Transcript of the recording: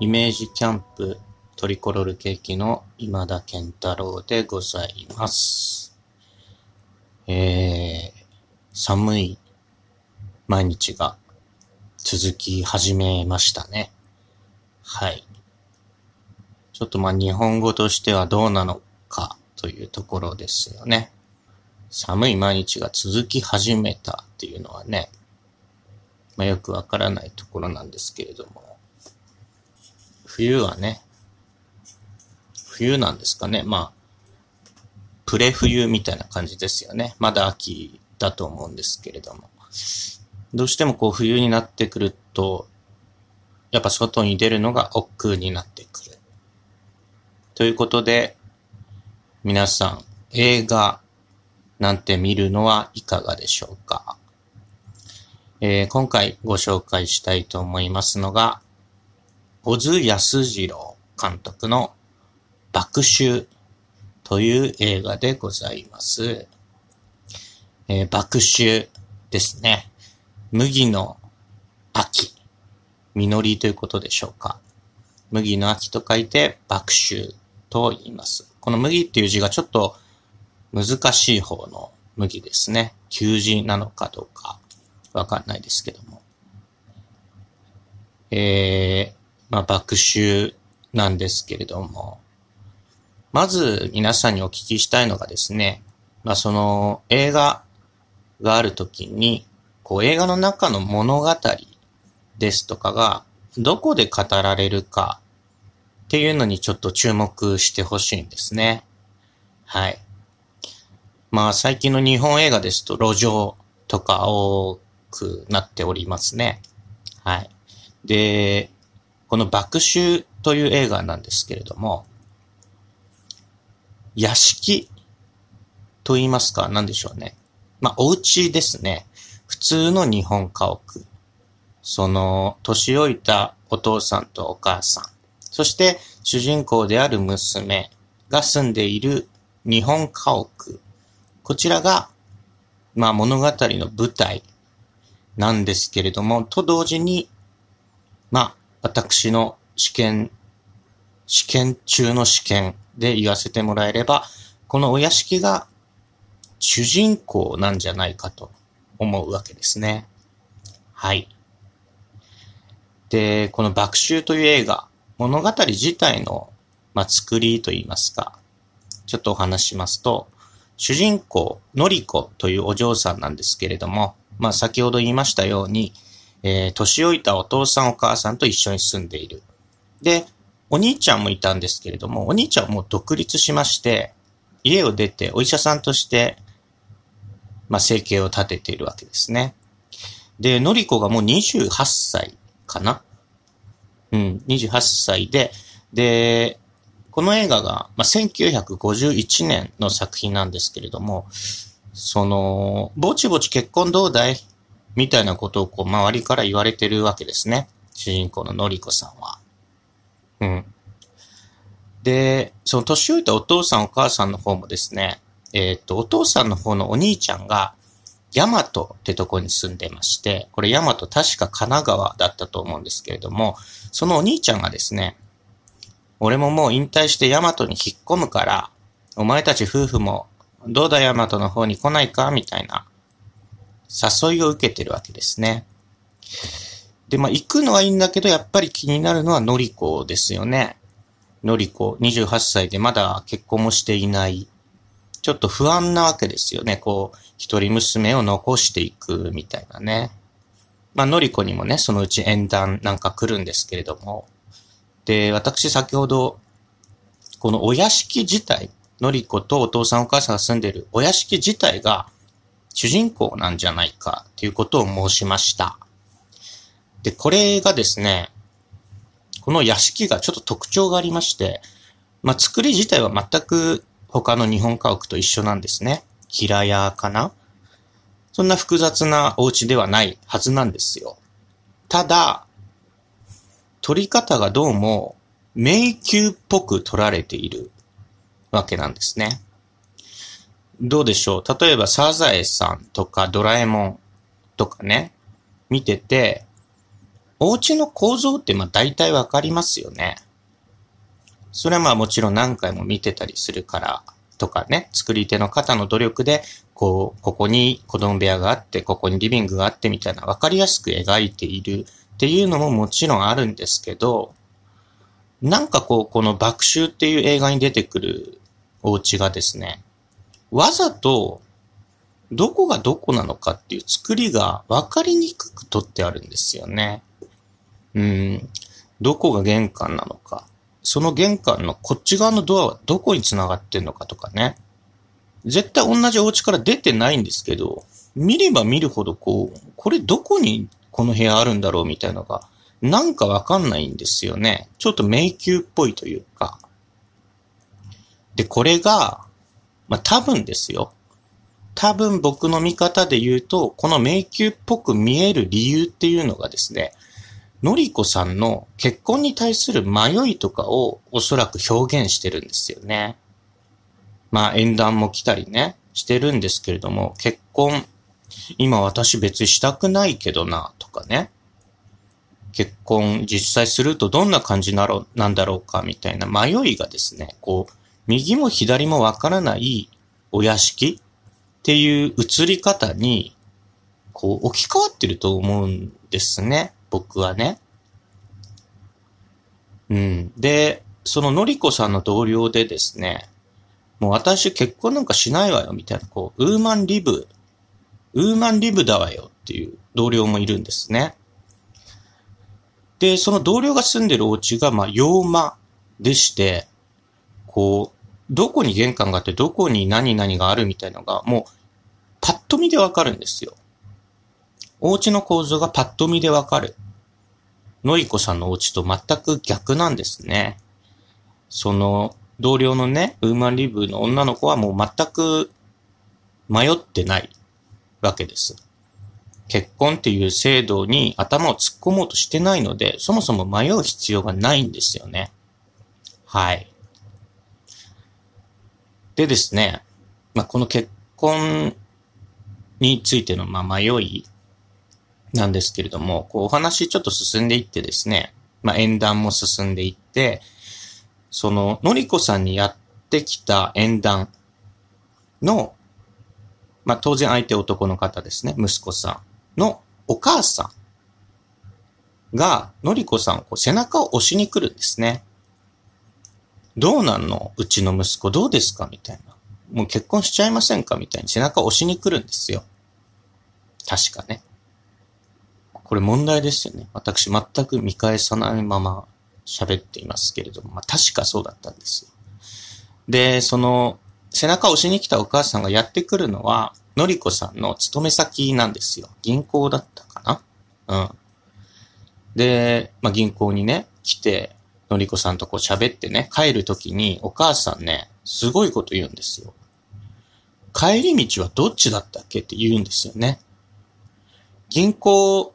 イメージキャンプトリコロールケーキの今田健太郎でございます。えー、寒い毎日が続き始めましたね。はい。ちょっとまあ日本語としてはどうなのかというところですよね。寒い毎日が続き始めたっていうのはね、まあよくわからないところなんですけれども、冬はね、冬なんですかね。まあ、プレ冬みたいな感じですよね。まだ秋だと思うんですけれども。どうしてもこう冬になってくると、やっぱ外に出るのが億劫になってくる。ということで、皆さん映画なんて見るのはいかがでしょうか。えー今回ご紹介したいと思いますのが、小津安二郎監督の爆臭という映画でございます。えー爆臭ですね。麦の秋。実りということでしょうか。麦の秋と書いて爆臭と言います。この麦っていう字がちょっと難しい方の麦ですね。旧字なのかどうかわかんないですけども。えー、まあ爆臭なんですけれども、まず皆さんにお聞きしたいのがですね、まあその映画があるときに、こう映画の中の物語ですとかがどこで語られるかっていうのにちょっと注目してほしいんですね。はい。まあ最近の日本映画ですと路上とか多くなっておりますね。はい。で、この爆臭という映画なんですけれども、屋敷と言いますか、何でしょうね。まあ、お家ですね。普通の日本家屋。その、年老いたお父さんとお母さん。そして、主人公である娘が住んでいる日本家屋。こちらが、まあ、物語の舞台なんですけれども、と同時に、まあ、私の試験、試験中の試験で言わせてもらえれば、このお屋敷が主人公なんじゃないかと思うわけですね。はい。で、この爆臭という映画、物語自体の、まあ、作りといいますか、ちょっとお話ししますと、主人公、のりこというお嬢さんなんですけれども、まあ、先ほど言いましたように、えー年老いたお父さんお母さんと一緒に住んでいる。で、お兄ちゃんもいたんですけれども、お兄ちゃんはもう独立しまして、家を出てお医者さんとして、まあ、生計を立てているわけですね。で、のりこがもう28歳かなうん、28歳で、で、この映画が、まあ、1951年の作品なんですけれども、その、ぼちぼち結婚どうだいみたいなことをこう周りから言われてるわけですね。主人公ののりこさんは。うん。で、その年老いたお父さんお母さんの方もですね、えっ、と、お父さんの方のお兄ちゃんが、ヤマトってとこに住んでまして、これヤマト確か神奈川だったと思うんですけれども、そのお兄ちゃんがですね、俺ももう引退してヤマトに引っ込むから、お前たち夫婦も、どうだヤマトの方に来ないか？みたいな誘いを受けてるわけですね。で、まあ、行くのはいいんだけど、やっぱり気になるのはのりこですよね。のりこ、28歳でまだ結婚もしていない。ちょっと不安なわけですよね。こう、一人娘を残していくみたいなね。まあ、のりこにもね、そのうち縁談なんか来るんですけれども。で、私先ほど、このお屋敷自体、のりことお父さんお母さんが住んでるお屋敷自体が主人公なんじゃないかっていうことを申しました。で、これがですね、この屋敷がちょっと特徴がありまして、まあ、作り自体は全く他の日本家屋と一緒なんですね。平屋かな？そんな複雑なお家ではないはずなんですよ。ただ、撮り方がどうも迷宮っぽく撮られているわけなんですね。どうでしょう？例えばサザエさんとかドラえもんとかね、見てて、お家の構造ってまあ大体わかりますよね。それはまあもちろん何回も見てたりするからとかね、作り手の方の努力で、こう、ここに子供部屋があって、ここにリビングがあってみたいなわかりやすく描いているっていうのももちろんあるんですけど、なんかこう、この爆臭っていう映画に出てくるお家がですね、わざとどこがどこなのかっていう作りが分かりにくく取ってあるんですよね。うん。どこが玄関なのか。その玄関のこっち側のドアはどこに繋がってんのかとかね。絶対同じお家から出てないんですけど、見れば見るほどこう、これどこにこの部屋あるんだろうみたいなのが、なんかわかんないんですよね。ちょっと迷宮っぽいというか。で、これが、まあ、多分ですよ。多分僕の見方で言うと、この迷宮っぽく見える理由っていうのがですね、のりこさんの結婚に対する迷いとかをおそらく表現してるんですよね。まあ縁談も来たりね、してるんですけれども、結婚、今私別にしたくないけどな、とかね。結婚実際するとどんな感じなろなんだろうかみたいな迷いがですね、こう、右も左もわからないお屋敷？っていう映り方に、こう置き換わってると思うんですね。僕はね。うん。で、そののりこさんの同僚でですね、もう私結婚なんかしないわよ、みたいな、こう、ウーマンリブ、ウーマンリブだわよっていう同僚もいるんですね。で、その同僚が住んでるお家が、まあ、洋間でして、こう、どこに玄関があって、どこに何々があるみたいのが、もう、パッと見でわかるんですよ。お家の構造がパッと見でわかる。のりこさんのお家と全く逆なんですね。その、同僚のね、ウーマンリブの女の子はもう全く迷ってないわけです。結婚っていう制度に頭を突っ込もうとしてないので、そもそも迷う必要がないんですよね。はい。でですね、まあ、この結婚についてのま迷いなんですけれども、こうお話ちょっと進んでいってですね、まあ、縁談も進んでいって、その、のりこさんにやってきた縁談の、まあ、当然相手男の方ですね、息子さんのお母さんが、のりこさんをこう背中を押しに来るんですね。どうなんの？うちの息子どうですか？みたいな。もう結婚しちゃいませんか？みたいに背中押しに来るんですよ。確かね。これ問題ですよね。私全く見返さないまま喋っていますけれども、まあ確かそうだったんですよ。で、その、背中を押しに来たお母さんがやってくるのは、のりこさんの勤め先なんですよ。銀行だったかな？うん。で、まあ銀行にね、来て、のりこさんとこう喋ってね、帰るときにお母さんね、すごいこと言うんですよ。帰り道はどっちだったっけって言うんですよね。銀行